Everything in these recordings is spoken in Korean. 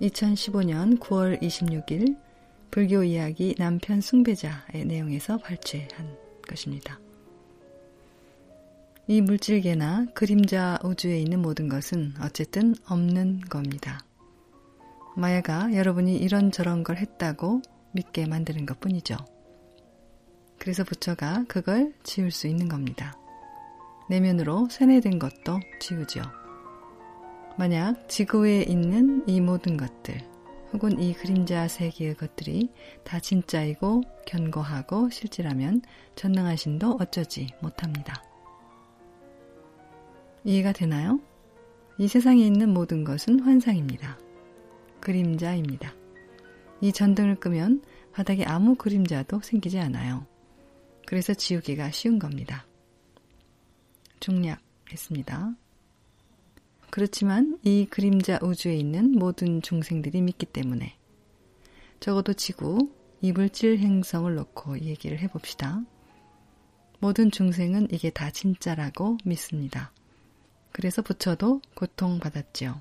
2015년 9월 26일 불교 이야기 남편 숭배자의 내용에서 발췌한 것입니다. 이 물질계나 그림자 우주에 있는 모든 것은 어쨌든 없는 겁니다. 마야가 여러분이 이런저런 걸 했다고 믿게 만드는 것 뿐이죠. 그래서 부처가 그걸 지울 수 있는 겁니다. 내면으로 세뇌된 것도 지우죠. 만약 지구에 있는 이 모든 것들, 혹은 이 그림자 세계의 것들이 다 진짜이고 견고하고 실질하면 전능하신도 어쩌지 못합니다. 이해가 되나요? 이 세상에 있는 모든 것은 환상입니다. 그림자입니다. 이 전등을 끄면 바닥에 아무 그림자도 생기지 않아요. 그래서 지우기가 쉬운 겁니다. 중략했습니다. 그렇지만 이 그림자 우주에 있는 모든 중생들이 믿기 때문에 적어도 지구, 이불질 행성을 놓고 얘기를 해봅시다. 모든 중생은 이게 다 진짜라고 믿습니다. 그래서 부처도 고통받았지요.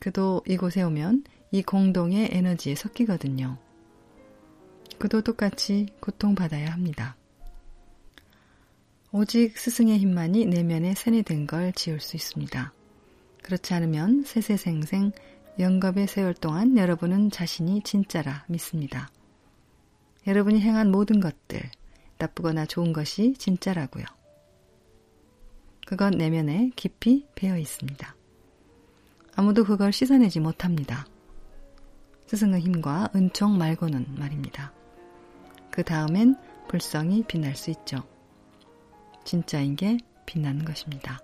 그도 이곳에 오면 이 공동의 에너지에 섞이거든요. 그도 똑같이 고통받아야 합니다. 오직 스승의 힘만이 내면에 세뇌된 걸 지울 수 있습니다. 그렇지 않으면 세세생생 영겁의 세월 동안 여러분은 자신이 진짜라 믿습니다. 여러분이 행한 모든 것들, 나쁘거나 좋은 것이 진짜라고요. 그건 내면에 깊이 배어 있습니다. 아무도 그걸 씻어내지 못합니다. 스승의 힘과 은총 말고는 말입니다. 그 다음엔 불성이 빛날 수 있죠. 진짜인 게 빛나는 것입니다.